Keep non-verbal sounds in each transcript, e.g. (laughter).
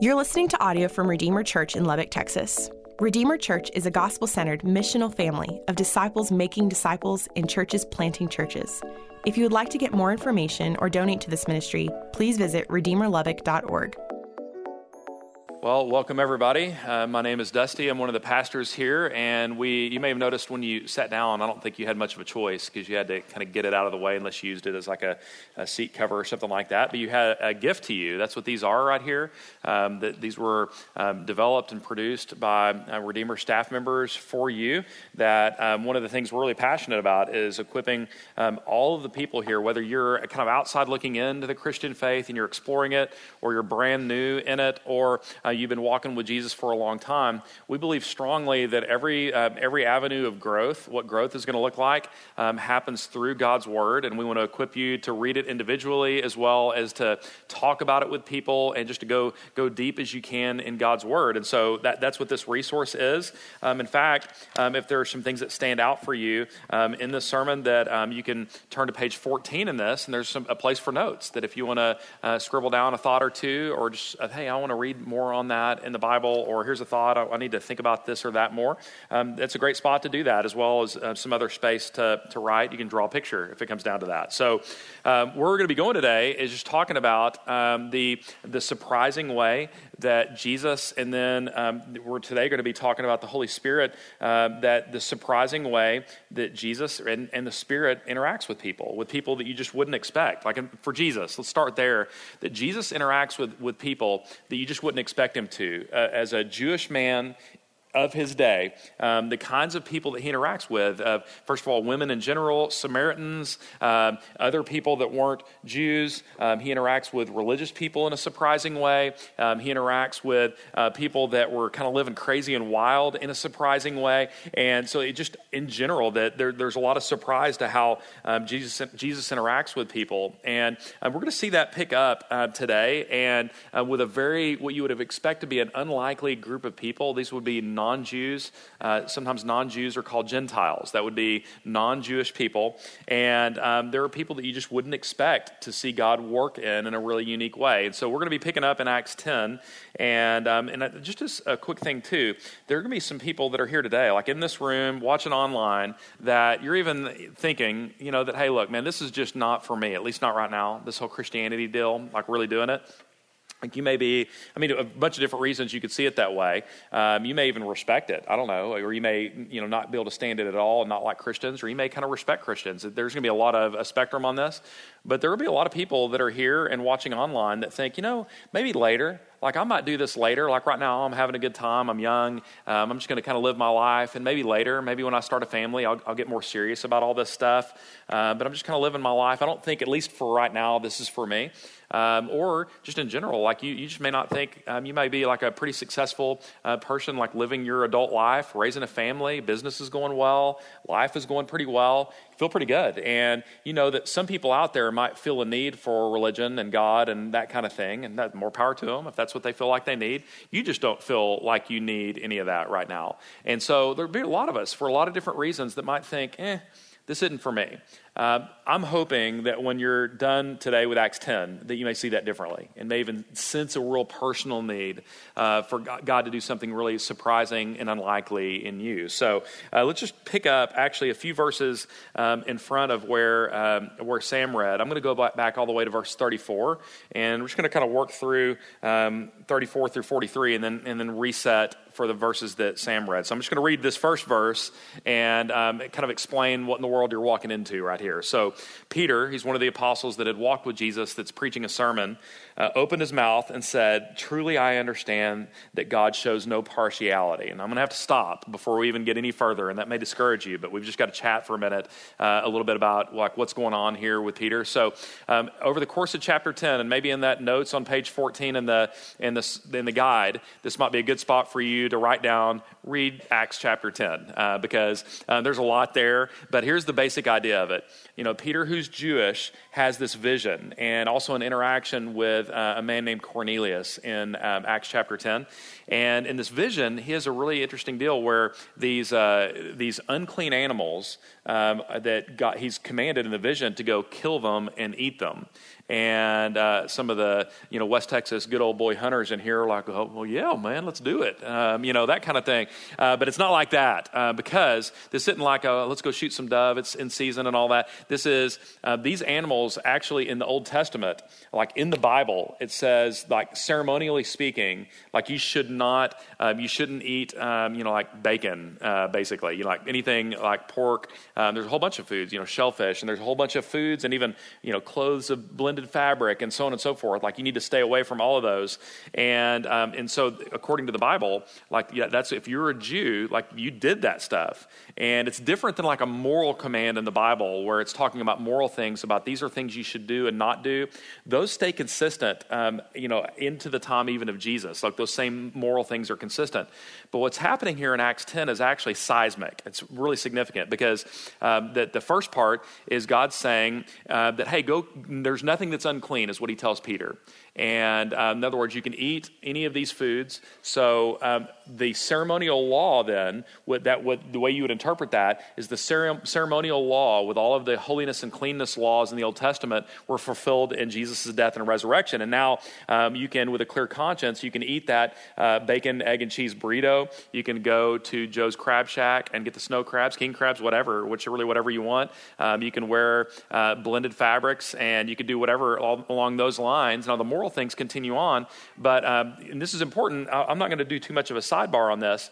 You're listening to audio from Redeemer Church in Lubbock, Texas. Redeemer Church is a gospel centered missional family of disciples making disciples in churches planting churches. If you would like to get more information or donate to this ministry, please visit redeemerlubbock.org. Well, welcome everybody. Uh, my name is Dusty. I'm one of the pastors here, and we you may have noticed when you sat down, I don't think you had much of a choice because you had to kind of get it out of the way unless you used it as like a, a, seat cover or something like that. But you had a gift to you. That's what these are right here. Um, that these were um, developed and produced by uh, Redeemer staff members for you. That um, one of the things we're really passionate about is equipping um, all of the people here, whether you're kind of outside looking into the Christian faith and you're exploring it, or you're brand new in it, or you've been walking with Jesus for a long time, we believe strongly that every, uh, every avenue of growth, what growth is going to look like, um, happens through God's Word. And we want to equip you to read it individually as well as to talk about it with people and just to go, go deep as you can in God's Word. And so that, that's what this resource is. Um, in fact, um, if there are some things that stand out for you um, in this sermon, that um, you can turn to page 14 in this, and there's some, a place for notes that if you want to uh, scribble down a thought or two, or just, uh, hey, I want to read more on that in the Bible, or here's a thought, I, I need to think about this or that more. Um, that's a great spot to do that, as well as uh, some other space to, to write. You can draw a picture if it comes down to that. So, um, where we're going to be going today is just talking about um, the, the surprising way that Jesus, and then um, we're today going to be talking about the Holy Spirit, uh, that the surprising way that Jesus and, and, the Spirit interacts with people, with people that you just wouldn't expect. Like for Jesus, let's start there, that Jesus interacts with, with people that you just wouldn't expect him to. Uh, as a Jewish man of his day, um, the kinds of people that he interacts with. Uh, first of all, women in general, Samaritans, um, other people that weren't Jews. Um, he interacts with religious people in a surprising way. Um, he interacts with uh, people that were kind of living crazy and wild in a surprising way. And so, it just in general, that there, there's a lot of surprise to how um, Jesus Jesus interacts with people, and uh, we're going to see that pick up uh, today, and uh, with a very what you would have expected to be an unlikely group of people. These would be non Jews. Uh, sometimes non Jews are called Gentiles. That would be non Jewish people. And um, there are people that you just wouldn't expect to see God work in in a really unique way. And so we're going to be picking up in Acts 10. And, um, and uh, just as a quick thing, too, there are going to be some people that are here today, like in this room, watching online, that you're even thinking, you know, that, hey, look, man, this is just not for me, at least not right now, this whole Christianity deal, like really doing it. Like you may be, I mean, a bunch of different reasons you could see it that way. Um, you may even respect it. I don't know, or you may, you know, not be able to stand it at all and not like Christians, or you may kind of respect Christians. There's going to be a lot of a spectrum on this, but there will be a lot of people that are here and watching online that think, you know, maybe later, like I might do this later. Like right now, I'm having a good time. I'm young. Um, I'm just going to kind of live my life, and maybe later, maybe when I start a family, I'll, I'll get more serious about all this stuff. Uh, but I'm just kind of living my life. I don't think, at least for right now, this is for me um, or just in general, like you, you just may not think um, you may be like a pretty successful uh, person, like living your adult life, raising a family, business is going well, life is going pretty well, feel pretty good. And you know that some people out there might feel a need for religion and God and that kind of thing, and that more power to them if that's what they feel like they need. You just don't feel like you need any of that right now. And so there'd be a lot of us for a lot of different reasons that might think, eh, this isn't for me. Uh, I'm hoping that when you're done today with Acts 10, that you may see that differently and may even sense a real personal need uh, for God to do something really surprising and unlikely in you. So uh, let's just pick up actually a few verses um, in front of where, um, where Sam read. I'm going to go back all the way to verse 34, and we're just going to kind of work through um, 34 through 43 and then, and then reset for the verses that Sam read. So I'm just going to read this first verse and um, kind of explain what in the world you're walking into right here. So Peter, he's one of the apostles that had walked with Jesus that's preaching a sermon uh, opened his mouth and said, Truly, I understand that God shows no partiality. And I'm going to have to stop before we even get any further, and that may discourage you, but we've just got to chat for a minute uh, a little bit about like what's going on here with Peter. So, um, over the course of chapter 10, and maybe in that notes on page 14 in the, in, the, in the guide, this might be a good spot for you to write down, read Acts chapter 10, uh, because uh, there's a lot there. But here's the basic idea of it. You know, Peter, who's Jewish, has this vision and also an interaction with uh, a man named Cornelius in um, Acts chapter 10. And in this vision, he has a really interesting deal where these, uh, these unclean animals um, that got, he's commanded in the vision to go kill them and eat them. And uh, some of the, you know, West Texas good old boy hunters in here are like, oh, well, yeah, man, let's do it. Um, you know, that kind of thing. Uh, but it's not like that uh, because this isn't like, a, let's go shoot some dove, it's in season and all that. This is, uh, these animals actually in the Old Testament, like in the Bible, it says, like ceremonially speaking, like you should not, um, you shouldn't eat, um, you know, like bacon, uh, basically. You know, like anything like pork. Um, there's a whole bunch of foods, you know, shellfish, and there's a whole bunch of foods, and even you know, clothes of blended fabric, and so on and so forth. Like you need to stay away from all of those. And um, and so according to the Bible, like yeah, that's if you're a Jew, like you did that stuff, and it's different than like a moral command in the Bible where it's talking about moral things about these are things you should do and not do. Those stay consistent, um, you know, into the time even of Jesus. Like those same moral things are consistent. But what's happening here in Acts 10 is actually seismic. It's really significant because um, the, the first part is God saying uh, that, hey, go, there's nothing that's unclean, is what he tells Peter. And um, in other words, you can eat any of these foods. So um, the ceremonial law, then, what that what the way you would interpret that is the ceremonial law with all of the holiness and cleanness laws in the Old Testament were fulfilled in Jesus' death and resurrection. And now um, you can, with a clear conscience, you can eat that uh, bacon, egg, and cheese burrito. You can go to Joe's Crab Shack and get the snow crabs, king crabs, whatever, which are really whatever you want. Um, you can wear uh, blended fabrics, and you can do whatever all, along those lines. Now the moral things continue on. But um, and this is important. I'm not going to do too much of a sidebar on this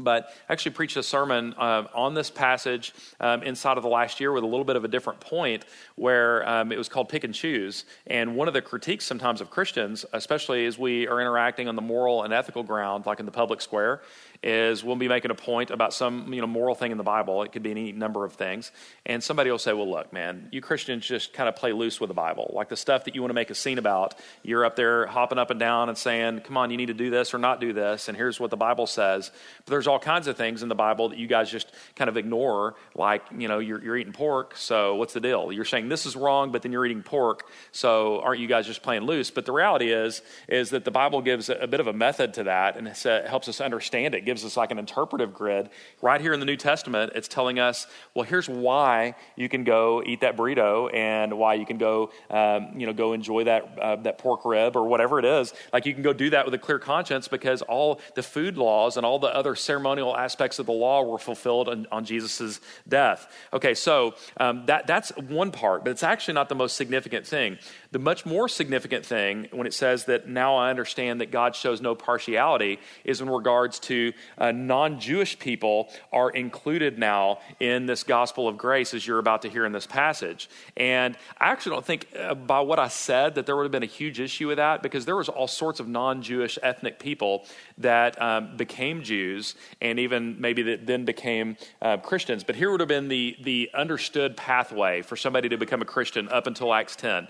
but I actually preached a sermon uh, on this passage um, inside of the last year with a little bit of a different point where um, it was called pick and choose. And one of the critiques sometimes of Christians, especially as we are interacting on the moral and ethical ground, like in the public square, is we'll be making a point about some you know moral thing in the Bible. It could be any number of things, and somebody will say, "Well, look, man, you Christians just kind of play loose with the Bible. Like the stuff that you want to make a scene about, you're up there hopping up and down and saying, "Come on, you need to do this or not do this," and here's what the Bible says. But there's all kinds of things in the Bible that you guys just kind of ignore, like you know you're, you're eating pork, so what's the deal? You're saying this is wrong, but then you're eating pork, so aren't you guys just playing loose? But the reality is is that the Bible gives a, a bit of a method to that and it uh, helps us understand it gives us like an interpretive grid. Right here in the New Testament, it's telling us, well, here's why you can go eat that burrito and why you can go, um, you know, go enjoy that, uh, that pork rib or whatever it is. Like you can go do that with a clear conscience because all the food laws and all the other ceremonial aspects of the law were fulfilled on, on Jesus' death. Okay, so um, that, that's one part, but it's actually not the most significant thing. The much more significant thing when it says that now I understand that God shows no partiality is in regards to uh, non Jewish people are included now in this gospel of grace as you're about to hear in this passage. And I actually don't think uh, by what I said that there would have been a huge issue with that because there was all sorts of non Jewish ethnic people that um, became Jews and even maybe that then became uh, Christians. But here would have been the, the understood pathway for somebody to become a Christian up until Acts 10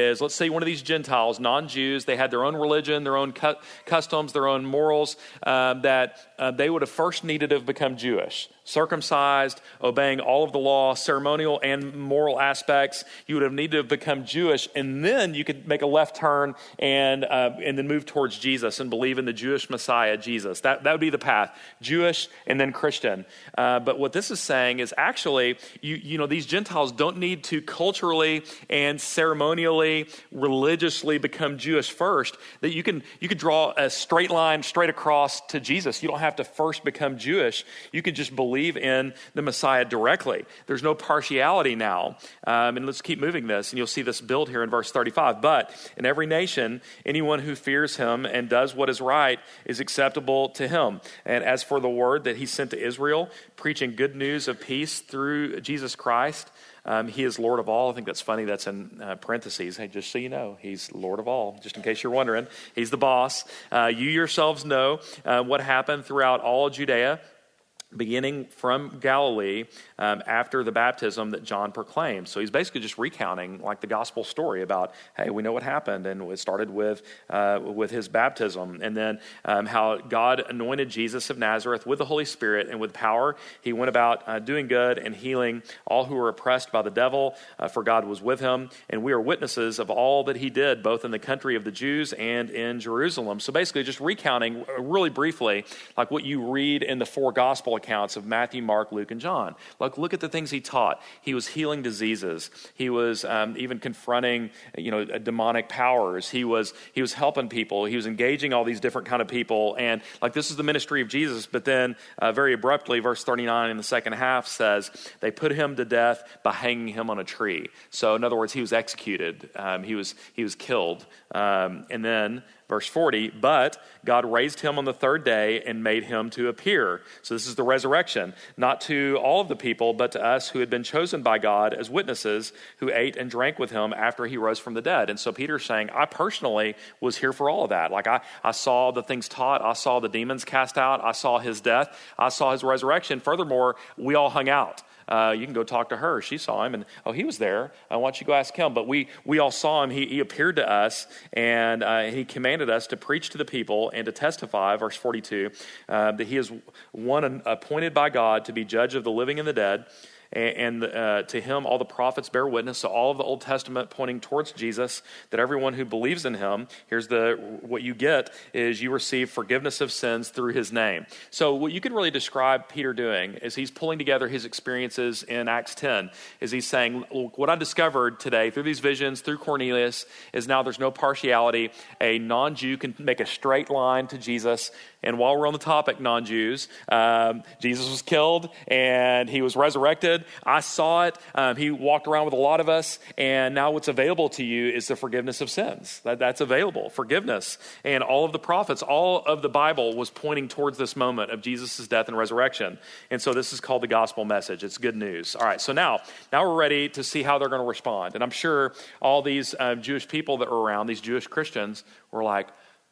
is let's say one of these Gentiles, non Jews, they had their own religion, their own cu- customs, their own morals, um, that uh, they would have first needed to have become Jewish circumcised, obeying all of the law, ceremonial and moral aspects. You would have needed to become Jewish, and then you could make a left turn and, uh, and then move towards Jesus and believe in the Jewish Messiah, Jesus. That, that would be the path Jewish and then Christian. Uh, but what this is saying is actually, you, you know, these Gentiles don't need to culturally and ceremonially, religiously become Jewish first. That you can, you could draw a straight line straight across to Jesus. You don't have to first become Jewish. You can just believe believe in the Messiah directly. There's no partiality now. Um, and let's keep moving this, and you'll see this build here in verse 35. But in every nation, anyone who fears him and does what is right is acceptable to him. And as for the word that he sent to Israel, preaching good news of peace through Jesus Christ, um, he is Lord of all. I think that's funny. That's in uh, parentheses. Hey, just so you know, he's Lord of all, just in case you're wondering. He's the boss. Uh, you yourselves know uh, what happened throughout all Judea beginning from Galilee um, after the baptism that John proclaimed. So he's basically just recounting like the gospel story about, hey, we know what happened, and it started with uh, with his baptism, and then um, how God anointed Jesus of Nazareth with the Holy Spirit and with power. He went about uh, doing good and healing all who were oppressed by the devil, uh, for God was with him, and we are witnesses of all that he did, both in the country of the Jews and in Jerusalem. So basically, just recounting uh, really briefly, like what you read in the four gospel accounts of Matthew, Mark, Luke, and John. Like, look at the things he taught. He was healing diseases. He was um, even confronting, you know, demonic powers. He was he was helping people. He was engaging all these different kind of people. And like, this is the ministry of Jesus. But then, uh, very abruptly, verse 39 in the second half says they put him to death by hanging him on a tree. So, in other words, he was executed. Um, he was he was killed. Um, and then Verse 40, but God raised him on the third day and made him to appear. So this is the resurrection, not to all of the people, but to us who had been chosen by God as witnesses who ate and drank with him after he rose from the dead. And so Peter's saying, I personally was here for all of that. Like I, I saw the things taught, I saw the demons cast out, I saw his death, I saw his resurrection. Furthermore, we all hung out. Uh, you can go talk to her. She saw him, and oh, he was there. I want you to go ask him. But we, we all saw him. He, he appeared to us, and uh, he commanded us to preach to the people and to testify, verse 42, uh, that he is one appointed by God to be judge of the living and the dead and, uh, to him all the prophets bear witness. So all of the old testament pointing towards jesus that everyone who believes in him here's the what you get is you receive forgiveness of sins through his name. So what you could really describe peter doing is he's pulling together his experiences in acts 10 is he's saying look, what i discovered today through these visions through cornelius is now there's no partiality. A non-jew can make a straight line to jesus. And while we're on the topic, non Jews, um, Jesus was killed and he was resurrected. I saw it. Um, he walked around with a lot of us. And now what's available to you is the forgiveness of sins. That, that's available, forgiveness. And all of the prophets, all of the Bible was pointing towards this moment of Jesus' death and resurrection. And so this is called the gospel message. It's good news. All right, so now, now we're ready to see how they're going to respond. And I'm sure all these uh, Jewish people that were around, these Jewish Christians, were like,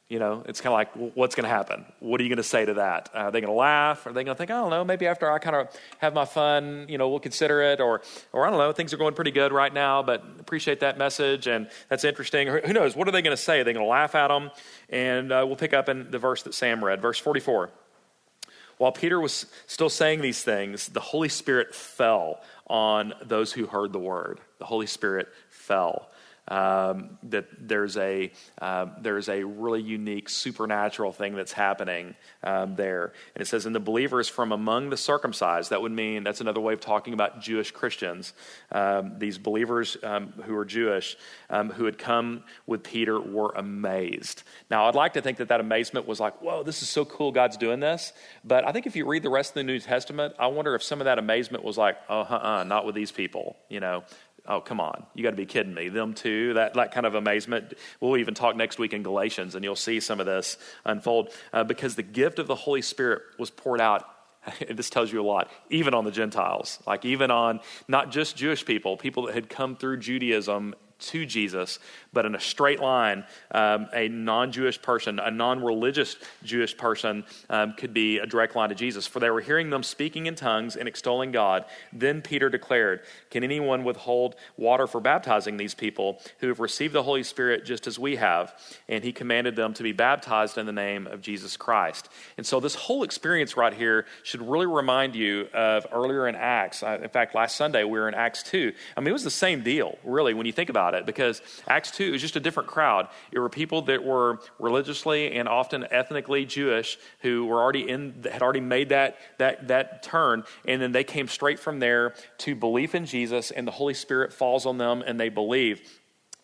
you know, it's kind of like, what's going to happen? What are you going to say to that? Uh, are they going to laugh? Are they going to think, I don't know, maybe after I kind of have my fun, you know, we'll consider it? Or, or I don't know, things are going pretty good right now, but appreciate that message and that's interesting. Who knows? What are they going to say? Are they going to laugh at them? And uh, we'll pick up in the verse that Sam read, verse 44. While Peter was still saying these things, the Holy Spirit fell on those who heard the word. The Holy Spirit fell um, that there's a uh, there's a really unique supernatural thing that's happening um, there. And it says, "And the believers from among the circumcised." That would mean that's another way of talking about Jewish Christians. Um, these believers um, who are Jewish um, who had come with Peter were amazed. Now, I'd like to think that that amazement was like, "Whoa, this is so cool! God's doing this." But I think if you read the rest of the New Testament, I wonder if some of that amazement was like, "Oh, uh-uh, not with these people," you know oh, come on, you got to be kidding me. Them too, that, that kind of amazement. We'll even talk next week in Galatians, and you'll see some of this unfold uh, because the gift of the Holy Spirit was poured out. (laughs) this tells you a lot, even on the Gentiles, like even on not just Jewish people, people that had come through Judaism to Jesus, but in a straight line, um, a non Jewish person, a non religious Jewish person, um, could be a direct line to Jesus. For they were hearing them speaking in tongues and extolling God. Then Peter declared, Can anyone withhold water for baptizing these people who have received the Holy Spirit just as we have? And he commanded them to be baptized in the name of Jesus Christ. And so, this whole experience right here should really remind you of earlier in Acts. Uh, in fact, last Sunday we were in Acts 2. I mean, it was the same deal, really, when you think about it, because Acts 2 is just a different crowd. It were people that were religiously and often ethnically Jewish who were already in, had already made that, that, that turn, and then they came straight from there to belief in Jesus, and the Holy Spirit falls on them, and they believe.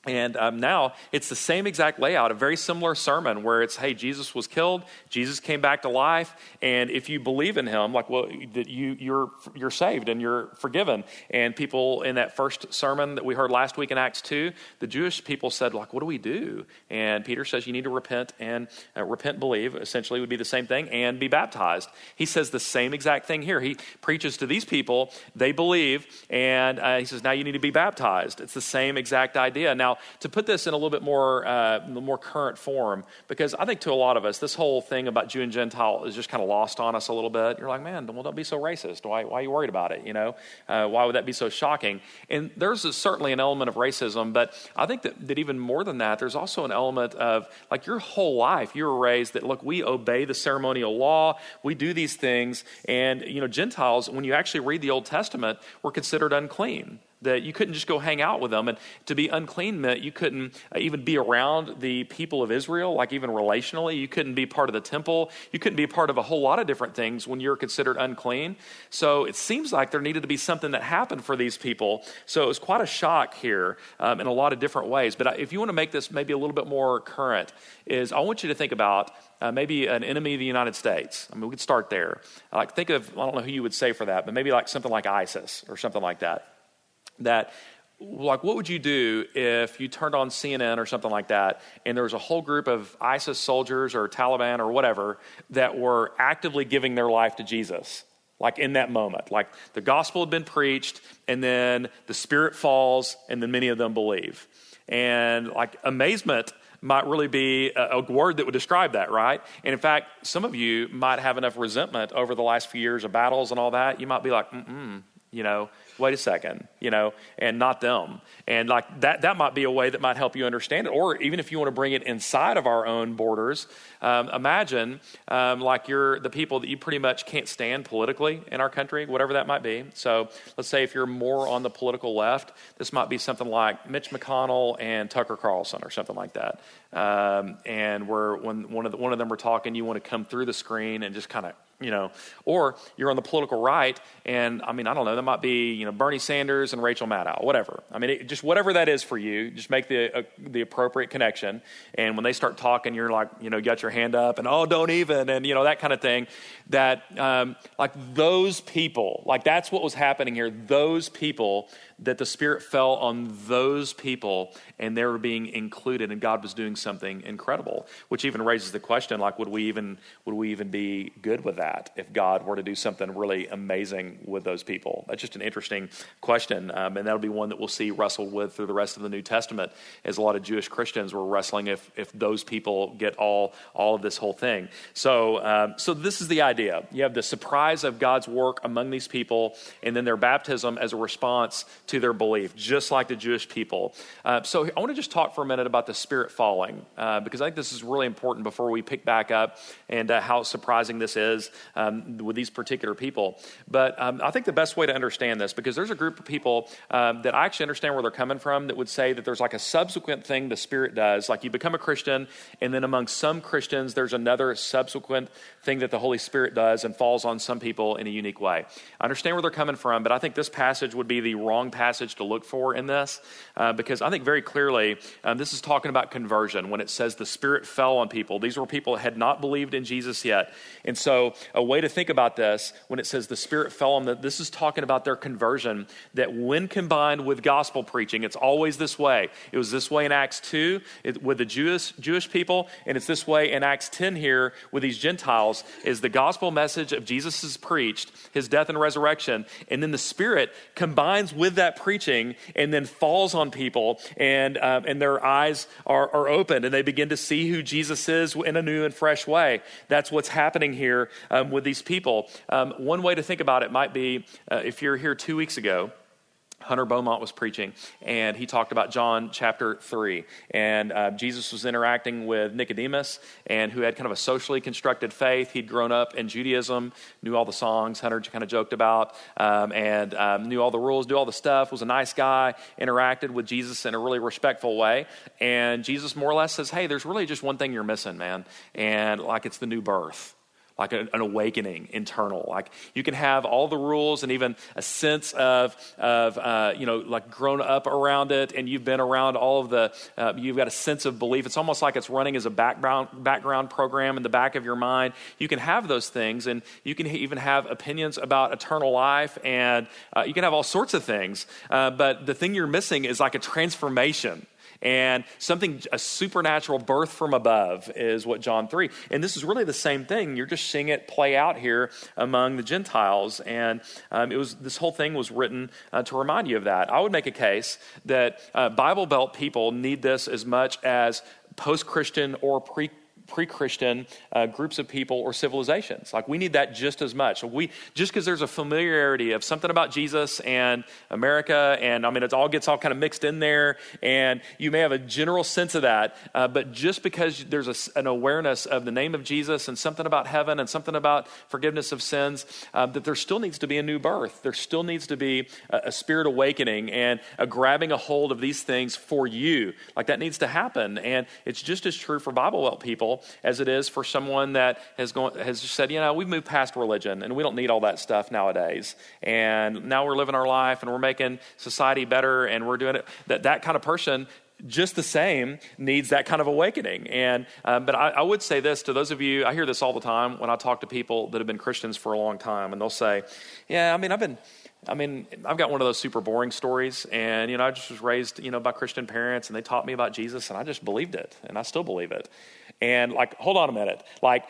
And um, now it's the same exact layout, a very similar sermon where it's, hey, Jesus was killed, Jesus came back to life, and if you believe in him, like, well, that you, you're, you're saved and you're forgiven. And people in that first sermon that we heard last week in Acts 2, the Jewish people said, like, what do we do? And Peter says, you need to repent and uh, repent, believe, essentially would be the same thing, and be baptized. He says the same exact thing here. He preaches to these people, they believe, and uh, he says, now you need to be baptized. It's the same exact idea. Now, to put this in a little bit more, uh, more current form, because I think to a lot of us, this whole thing about Jew and Gentile is just kind of lost on us a little bit. You're like, man, well, don't be so racist. Why, why are you worried about it? You know, uh, why would that be so shocking? And there's a, certainly an element of racism, but I think that, that even more than that, there's also an element of like your whole life, you were raised that, look, we obey the ceremonial law, we do these things, and, you know, Gentiles, when you actually read the Old Testament, were considered unclean that you couldn't just go hang out with them. And to be unclean meant you couldn't uh, even be around the people of Israel, like even relationally. You couldn't be part of the temple. You couldn't be part of a whole lot of different things when you're considered unclean. So it seems like there needed to be something that happened for these people. So it was quite a shock here um, in a lot of different ways. But if you want to make this maybe a little bit more current, is I want you to think about uh, maybe an enemy of the United States. I mean, we could start there. Like, think of, I don't know who you would say for that, but maybe like something like ISIS or something like that that like what would you do if you turned on CNN or something like that and there was a whole group of ISIS soldiers or Taliban or whatever that were actively giving their life to Jesus like in that moment like the gospel had been preached and then the spirit falls and then many of them believe and like amazement might really be a, a, word that would describe that, right? And in fact, some of you might have enough resentment over the last few years of battles and all that. You might be like, mm you know, wait a second, you know, and not them. And like that, that might be a way that might help you understand it. Or even if you want to bring it inside of our own borders, um, imagine um, like you're the people that you pretty much can't stand politically in our country, whatever that might be. So let's say if you're more on the political left, this might be something like Mitch McConnell and Tucker Carlson or something like that. Um, and where when one of, the, one of them are talking, you want to come through the screen and just kind of you know, or you're on the political right, and I mean, I don't know, that might be, you know, Bernie Sanders and Rachel Maddow, whatever. I mean, it, just whatever that is for you, just make the uh, the appropriate connection. And when they start talking, you're like, you know, got your hand up, and oh, don't even, and you know, that kind of thing. That um, like those people, like that's what was happening here. Those people that the Spirit fell on those people and they were being included, and God was doing something incredible, which even raises the question like, would we even, would we even be good with that if God were to do something really amazing with those people? That's just an interesting question, um, and that'll be one that we'll see wrestled with through the rest of the New Testament, as a lot of Jewish Christians were wrestling if, if those people get all, all of this whole thing. So, um, so this is the idea. You have the surprise of God's work among these people, and then their baptism as a response to their belief, just like the Jewish people. Uh, so I want to just talk for a minute about the Spirit falling, uh, because I think this is really important before we pick back up and uh, how surprising this is um, with these particular people. But um, I think the best way to understand this, because there's a group of people um, that I actually understand where they're coming from that would say that there's like a subsequent thing the Spirit does, like you become a Christian, and then among some Christians, there's another subsequent thing that the Holy Spirit does and falls on some people in a unique way. I understand where they're coming from, but I think this passage would be the wrong passage to look for in this uh, because I think very clearly um, this is talking about conversion when it says the Spirit fell on people. These were people that had not believed in Jesus yet. And so, a way to think about this when it says the Spirit fell on them, this is talking about their conversion that when combined with gospel preaching, it's always this way. It was this way in Acts 2 it, with the Jewish, Jewish people, and it's this way in Acts 10 here with these Gentiles, is the gospel message of Jesus is preached, his death and resurrection, and then the Spirit combines with that preaching and then falls on people, and, um, and their eyes are, are opened, and they begin to see who Jesus is in a new and fresh way. That's what's happening here um, with these people. Um, one way to think about it might be uh, if you're here two weeks ago, Hunter Beaumont was preaching, and he talked about John chapter 3. And uh, Jesus was interacting with Nicodemus, and who had kind of a socially constructed faith. He'd grown up in Judaism, knew all the songs Hunter kind of joked about, um, and um, knew all the rules, knew all the stuff, was a nice guy, interacted with Jesus in a really respectful way. And Jesus more or less says, Hey, there's really just one thing you're missing, man. And like it's the new birth like an, awakening internal. Like you can have all the rules and even a sense of, of uh, you know like grown up around it and you've been around all of the uh, you've got a sense of belief. It's almost like it's running as a background background program in the back of your mind. You can have those things and you can even have opinions about eternal life and uh, you can have all sorts of things. Uh, but the thing you're missing is like a transformation and something, a supernatural birth from above is what John 3. And this is really the same thing. You're just seeing it play out here among the Gentiles. And um, it was, this whole thing was written uh, to remind you of that. I would make a case that uh, Bible Belt people need this as much as post Christian or pre pre Christian uh, groups of people or civilizations. Like, we need that just as much. We, just because there's a familiarity of something about Jesus and America, and I mean, it all gets all kind of mixed in there, and you may have a general sense of that, uh, but just because there's a, an awareness of the name of Jesus and something about heaven and something about forgiveness of sins, uh, that there still needs to be a new birth. There still needs to be a, a spirit awakening and a grabbing a hold of these things for you. Like, that needs to happen. And it's just as true for Bible Belt people as it is for someone that has, gone, has said, you know, we've moved past religion and we don't need all that stuff nowadays. And now we're living our life and we're making society better and we're doing it. That, that kind of person just the same needs that kind of awakening and um, but I, I, would say this to those of you i hear this all the time when i talk to people that have been christians for a long time and they'll say yeah i mean i've been I mean, I've got one of those super boring stories, and you know, I just was raised, you know, by Christian parents, and they taught me about Jesus, and I just believed it, and I still believe it. And like, hold on a minute, like,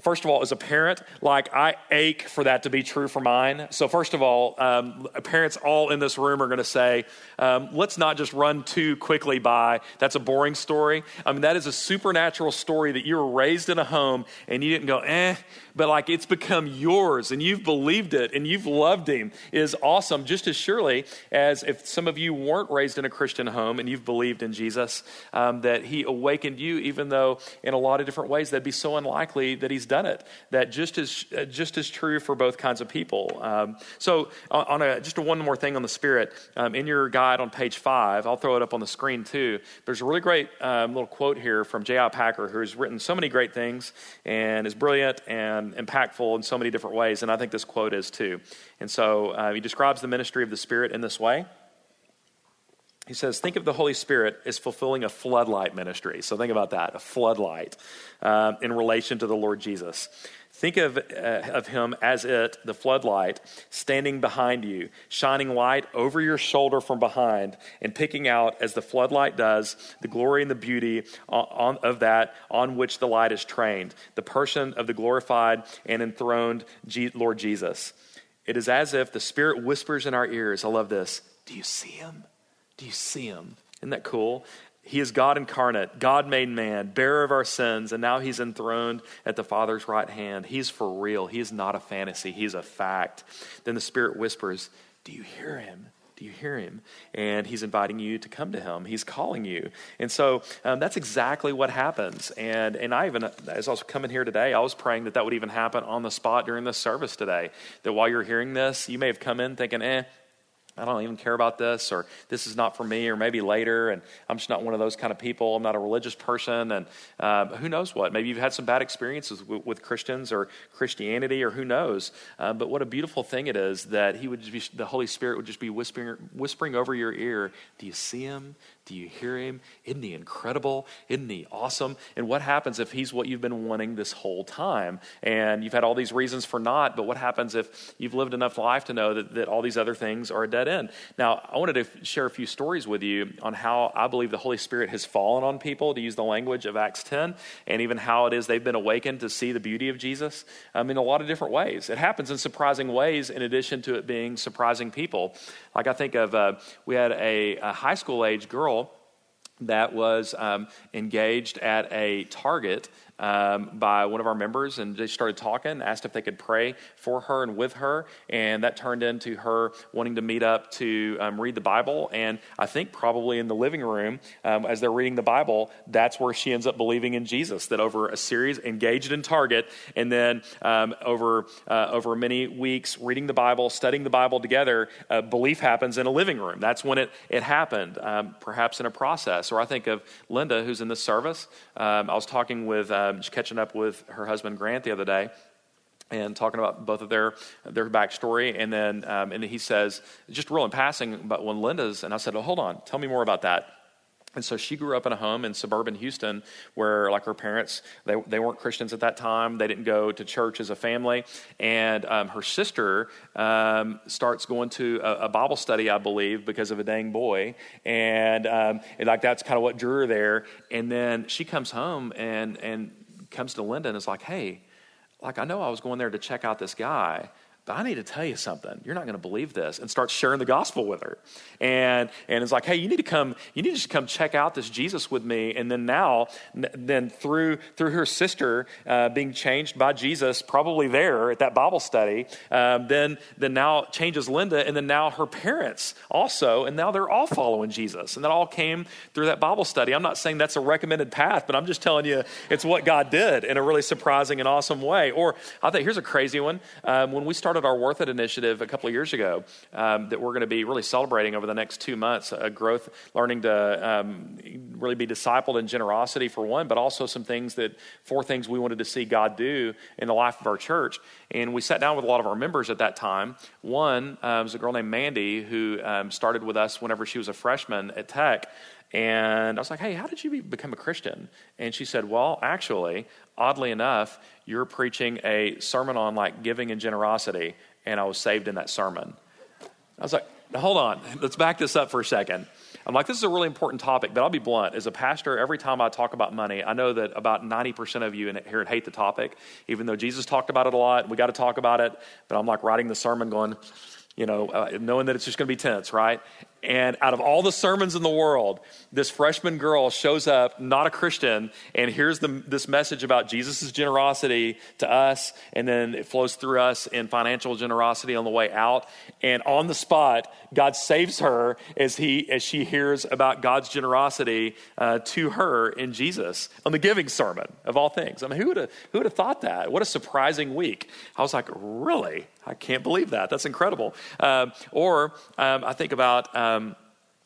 first of all, as a parent, like I ache for that to be true for mine. So, first of all, um, parents all in this room are going to say, um, let's not just run too quickly by. That's a boring story. I mean, that is a supernatural story that you were raised in a home and you didn't go, eh, but like it's become yours and you've believed it and you've loved him is awesome, just as surely as if some of you weren't raised in a Christian home and you've believed in Jesus, um, that he awakened you, even though in a lot of different ways that'd be so unlikely that he's done it. That just as, uh, just as true for both kinds of people. Um, so, on a, just a one more thing on the Spirit, um, in your guide on page five, I'll throw it up on the screen too. There's a really great um, little quote here from J.I. Packer, who's written so many great things and is brilliant and impactful in so many different ways. And I think this quote is too. And so uh, he describes the ministry of the Spirit in this way. He says, Think of the Holy Spirit as fulfilling a floodlight ministry. So think about that a floodlight uh, in relation to the Lord Jesus. Think of, uh, of him as it, the floodlight, standing behind you, shining light over your shoulder from behind, and picking out, as the floodlight does, the glory and the beauty on, on, of that on which the light is trained, the person of the glorified and enthroned G- Lord Jesus. It is as if the Spirit whispers in our ears, I love this, do you see him? Do you see him? Isn't that cool? He is God incarnate, God made man, bearer of our sins, and now he's enthroned at the Father's right hand. He's for real. He is not a fantasy, he's a fact. Then the Spirit whispers, Do you hear him? Do you hear him? And he's inviting you to come to him. He's calling you. And so um, that's exactly what happens. And, and I even, as I was coming here today, I was praying that that would even happen on the spot during this service today. That while you're hearing this, you may have come in thinking, eh, I don't even care about this, or this is not for me, or maybe later, and I'm just not one of those kind of people. I'm not a religious person, and uh, who knows what? Maybe you've had some bad experiences with, with Christians or Christianity, or who knows? Uh, but what a beautiful thing it is that He would be, the Holy Spirit would just be whispering, whispering over your ear. Do you see Him? Do you hear him? Isn't he incredible? Isn't he awesome? And what happens if he's what you've been wanting this whole time? And you've had all these reasons for not, but what happens if you've lived enough life to know that, that all these other things are a dead end? Now, I wanted to share a few stories with you on how I believe the Holy Spirit has fallen on people, to use the language of Acts 10, and even how it is they've been awakened to see the beauty of Jesus um, in a lot of different ways. It happens in surprising ways, in addition to it being surprising people. Like I think of, uh, we had a, a high school age girl that was um, engaged at a Target um, by one of our members, and they started talking, asked if they could pray for her and with her, and that turned into her wanting to meet up to um, read the Bible. And I think probably in the living room, um, as they're reading the Bible, that's where she ends up believing in Jesus. That over a series, engaged in Target, and then um, over uh, over many weeks, reading the Bible, studying the Bible together, uh, belief happens in a living room. That's when it it happened, um, perhaps in a process. Or I think of Linda, who's in the service. Um, I was talking with. Uh, um, just catching up with her husband Grant the other day and talking about both of their their backstory, and then um, and he says just real in passing about when Linda's, and I said, "Oh, hold on, tell me more about that." And so she grew up in a home in suburban Houston where, like her parents, they, they weren't Christians at that time. They didn't go to church as a family. And um, her sister um, starts going to a, a, Bible study, I believe, because of a dang boy. And, um, and like that's kind of what drew her there. And then she comes home and, and comes to Linda and is like, hey, like I know I was going there to check out this guy, but I need to tell you something. You're not going to believe this. And starts sharing the gospel with her. And, and it's like, hey, you need to come, you need to come check out this Jesus with me. And then now, then through, through her sister uh, being changed by Jesus, probably there at that Bible study, um, then, then now changes Linda. And then now her parents also. And now they're all following Jesus. And that all came through that Bible study. I'm not saying that's a recommended path, but I'm just telling you it's what God did in a really surprising and awesome way. Or I think here's a crazy one. Um, when we started started our Worth It initiative a couple of years ago um, that we're going to be really celebrating over the next two months a growth, learning to um, really be discipled in generosity for one, but also some things that, four things we wanted to see God do in the life of our church. And we sat down with a lot of our members at that time. One um, was a girl named Mandy who um, started with us whenever she was a freshman at Tech. And I was like, hey, how did you become a Christian? And she said, well, actually, oddly enough, you're preaching a sermon on like giving and generosity, and I was saved in that sermon. I was like, hold on, let's back this up for a second. I'm like, this is a really important topic, but I'll be blunt. As a pastor, every time I talk about money, I know that about 90% of you in here hate the topic, even though Jesus talked about it a lot. We got to talk about it, but I'm like writing the sermon going, you know, uh, knowing that it's just going to be tense, right? And out of all the sermons in the world, this freshman girl shows up, not a Christian, and hears the, this message about Jesus' generosity to us, and then it flows through us in financial generosity on the way out. And on the spot, God saves her as, he, as she hears about God's generosity uh, to her in Jesus on the giving sermon, of all things. I mean, who would have, who would have thought that? What a surprising week. I was like, really? I can't believe that. That's incredible. Um, or um, I think about. Um, um,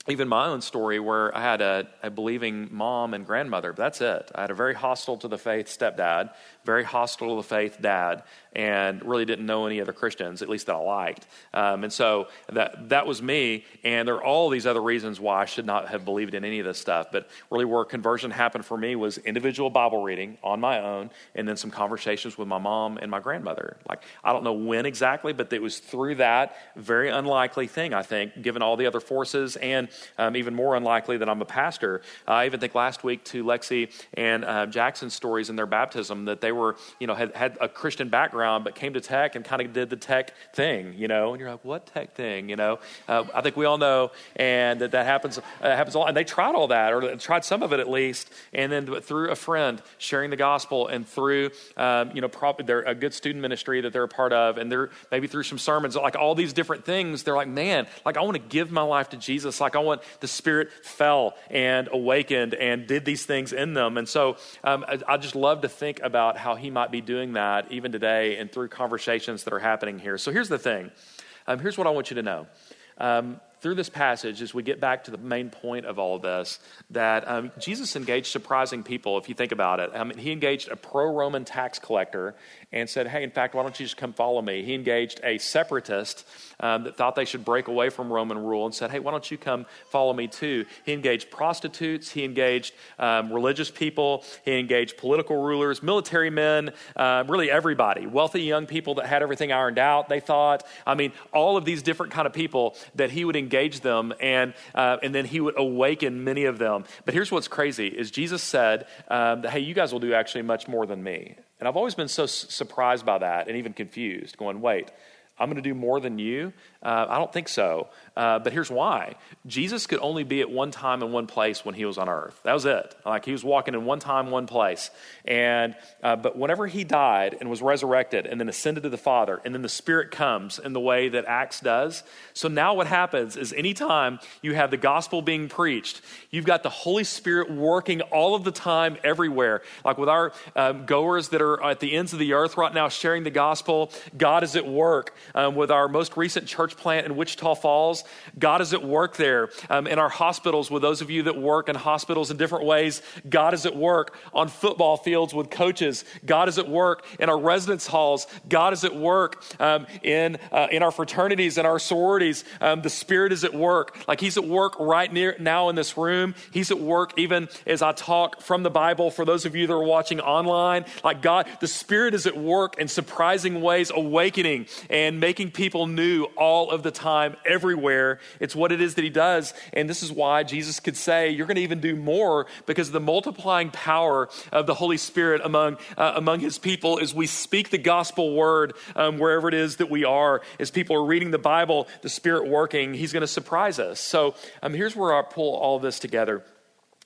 even my own story where I had a, a, believing mom and grandmother. But that's it. I had a very hostile to the faith stepdad, very hostile to the faith dad, and really didn't know any other Christians, at least that I liked. Um, and so that, that was me. And there are all these other reasons why I should not have believed in any of this stuff. But really, where conversion happened for me was individual Bible reading on my own, and then some conversations with my mom and my grandmother. Like, I don't know when exactly, but it was through that very unlikely thing, I think, given all the other forces, and um, even more unlikely that I'm a pastor. I even think last week to Lexi and uh, Jackson's stories in their baptism that they were, you know, had, had a Christian background but came to tech and kind of did the tech thing, you know. And you're like, what tech thing, you know? Uh, I think we all know, and that that happens uh, happens a lot. And they tried all that, or tried some of it at least, and then through a friend sharing the gospel, and through um, you know, probably they're a good student ministry that they're a part of, and they're maybe through some sermons, like all these different things. They're like, man, like I want to give my life to Jesus. Like I the Spirit fell and awakened and did these things in them. And so um, I, I just love to think about how He might be doing that even today and through conversations that are happening here. So here's the thing. Um, here's what I want you to know. Um, through this passage, as we get back to the main point of all of this, that um, Jesus engaged surprising people, if you think about it. I mean, he engaged a pro Roman tax collector and said, Hey, in fact, why don't you just come follow me? He engaged a separatist um, that thought they should break away from Roman rule and said, Hey, why don't you come follow me too? He engaged prostitutes, he engaged um, religious people, he engaged political rulers, military men, uh, really everybody, wealthy young people that had everything ironed out, they thought. I mean, all of these different kind of people that he would engage them and, uh, and then he would awaken many of them. But here's what's crazy is Jesus said um, that, hey, you guys will do actually much more than me. And I've always been so surprised by that and even confused, going, wait, I'm going to do more than you? Uh, I don't think so. Uh, but here's why Jesus could only be at one time and one place when he was on earth. That was it. Like he was walking in one time, one place. And, uh, but whenever he died and was resurrected and then ascended to the Father, and then the Spirit comes in the way that Acts does. So now what happens is anytime you have the gospel being preached, you've got the Holy Spirit working all of the time everywhere. Like with our um, goers that are at the ends of the earth right now sharing the gospel, God is at work. Um, with our most recent church plant in Wichita Falls, God is at work there. Um, in our hospitals, with those of you that work in hospitals in different ways, God is at work on football fields with coaches. God is at work in our residence halls. God is at work um, in, uh, in our fraternities and our sororities. Um, the Spirit is at work. Like He's at work right near now in this room. He's at work even as I talk from the Bible for those of you that are watching online. Like God, the Spirit is at work in surprising ways, awakening and making people new all of the time, everywhere. It's what it is that he does. And this is why Jesus could say, You're going to even do more because the multiplying power of the Holy Spirit among, uh, among his people as we speak the gospel word um, wherever it is that we are, as people are reading the Bible, the Spirit working, he's going to surprise us. So um, here's where I pull all this together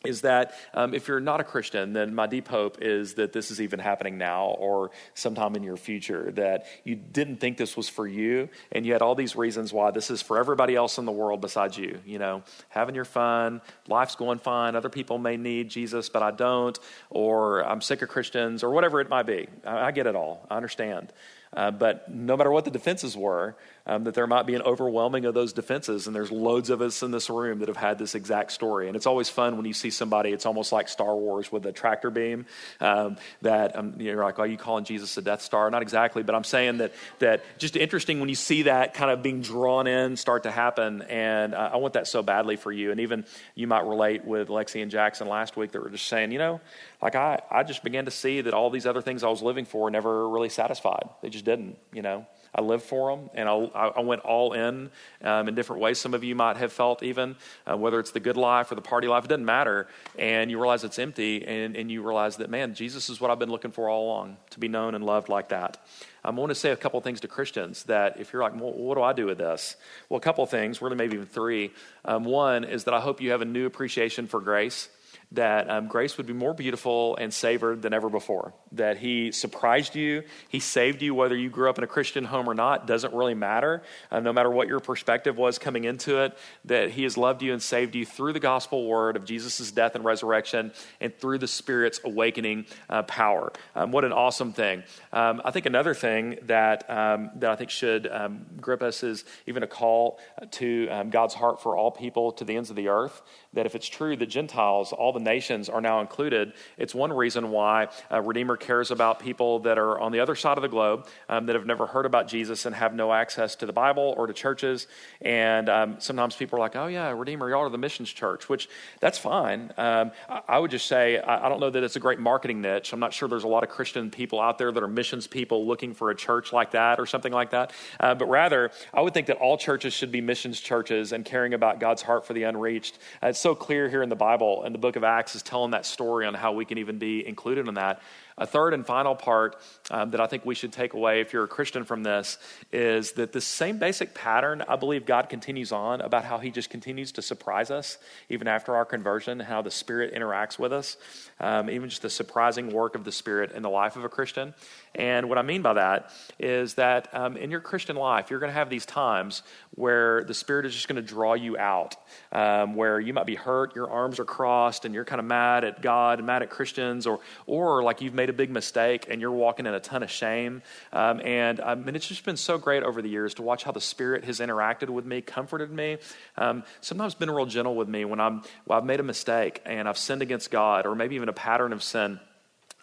is that um, if you're not a Christian, then my deep hope is that this is even happening now or sometime in your future, that you didn't think this was for you, and you had all these reasons why this is for everybody else in the world besides you. You know, having your fun, life's going fine, other people may need Jesus, but I don't, or I'm sick of Christians, or whatever it might be. I, I get it all, I understand. Uh, but no matter what the defenses were, um, that there might be an overwhelming of those defenses. And there's loads of us in this room that have had this exact story. And it's always fun when you see somebody, it's almost like Star Wars with a tractor beam um, that um, you're like, oh, you calling Jesus a Death Star? Not exactly, but I'm saying that, that just interesting when you see that kind of being drawn in start to happen. And uh, I want that so badly for you. And even you might relate with Lexi and Jackson last week that were just saying, you know, like I, I just began to see that all these other things I was living for never really satisfied. They just didn't, you know. I lived for them, and I, I went all in um, in different ways. Some of you might have felt even, uh, whether it's the good life or the party life, it doesn't matter. And you realize it's empty, and, and you realize that, man, Jesus is what I've been looking for all along to be known and loved like that. I want to say a couple things to Christians that if you're like, well, what do I do with this? Well, a couple things, really maybe even three. Um, one is that I hope you have a new appreciation for grace that um, grace would be more beautiful and savored than ever before. That He surprised you, He saved you, whether you grew up in a Christian home or not, doesn't really matter. Uh, no matter what your perspective was coming into it, that He has loved you and saved you through the gospel word of Jesus' death and resurrection and through the Spirit's awakening uh, power. Um, what an awesome thing. Um, I think another thing that, um, that I think should um, grip us is even a call to um, God's heart for all people to the ends of the earth. That if it's true that Gentiles, all the nations are now included. It's one reason why uh, Redeemer cares about people that are on the other side of the globe um, that have never heard about Jesus and have no access to the Bible or to churches. And um, sometimes people are like, oh, yeah, Redeemer, y'all are the missions church, which that's fine. Um, I, I, would just say, I, I, don't know that it's a great marketing niche. I'm not sure there's a lot of Christian people out there that are missions people looking for a church like that or something like that. Uh, but rather, I would think that all churches should be missions churches and caring about God's heart for the unreached. Uh, it's so clear here in the Bible, and the book of Acts is telling that story on how we can even be included in that. A third and final part um, that I think we should take away if you're a Christian from this is that the same basic pattern, I believe God continues on about how He just continues to surprise us even after our conversion, how the Spirit interacts with us, um, even just the surprising work of the Spirit in the life of a Christian. And what I mean by that is that um, in your Christian life, you're going to have these times where the Spirit is just going to draw you out, um, where you might be hurt, your arms are crossed, and you're kind of mad at God and mad at Christians, or, or like you've made made a big mistake and you're walking in a ton of shame. Um, and, um, and it's just been so great over the years to watch how the Spirit has interacted with me, comforted me, um, sometimes been real gentle with me when I'm, well, I've made a mistake and I've sinned against God, or maybe even a pattern of sin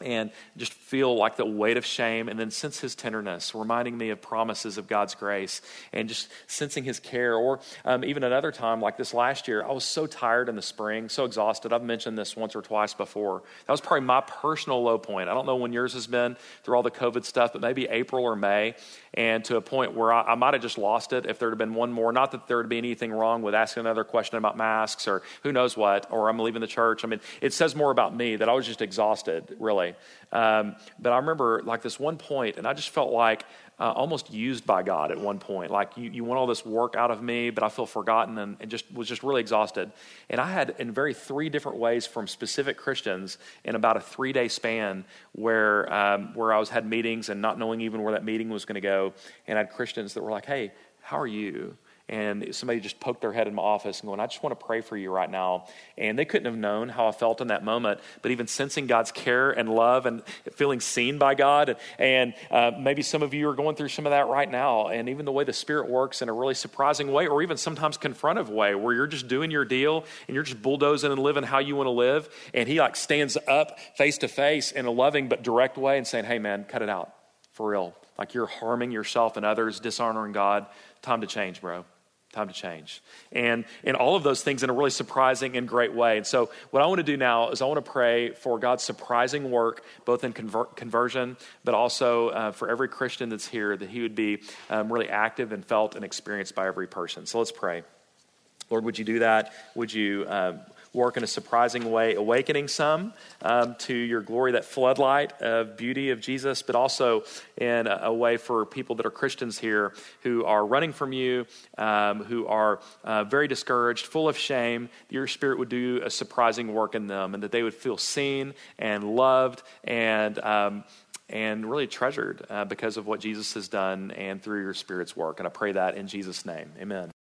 and just feel like the weight of shame and then sense his tenderness reminding me of promises of god's grace and just sensing his care or um, even another time like this last year i was so tired in the spring so exhausted i've mentioned this once or twice before that was probably my personal low point i don't know when yours has been through all the covid stuff but maybe april or may and to a point where I, I might have just lost it if there had been one more. Not that there would be anything wrong with asking another question about masks or who knows what, or I'm leaving the church. I mean, it says more about me that I was just exhausted, really. Um, but I remember like this one point, and I just felt like uh, almost used by God at one point. Like, you, you want all this work out of me, but I feel forgotten and, and just was just really exhausted. And I had, in very three different ways from specific Christians in about a three day span where, um, where I was had meetings and not knowing even where that meeting was going to go. And I had Christians that were like, hey, how are you? And somebody just poked their head in my office and going, I just want to pray for you right now. And they couldn't have known how I felt in that moment, but even sensing God's care and love and feeling seen by God. And uh, maybe some of you are going through some of that right now. And even the way the Spirit works in a really surprising way, or even sometimes confrontive way, where you're just doing your deal and you're just bulldozing and living how you want to live. And He like stands up face to face in a loving but direct way and saying, Hey, man, cut it out for real. Like you're harming yourself and others, dishonoring God. Time to change, bro time to change. And, and all of those things in a really surprising and great way. And so, what I want to do now is I want to pray for God's surprising work, both in conver- conversion, but also uh, for every Christian that's here, that He would be um, really active and felt and experienced by every person. So, let's pray. Lord, would you do that? Would you uh, work in a surprising way, awakening some um, to your glory, that floodlight of beauty of Jesus, but also in a, a way for people that are Christians here who are running from you, um, who are uh, very discouraged, full of shame. Your Spirit would do a surprising work in them, and that they would feel seen and loved and. Um, and really treasured uh, because of what Jesus has done and through your Spirit's work. And I pray that in Jesus' name. Amen.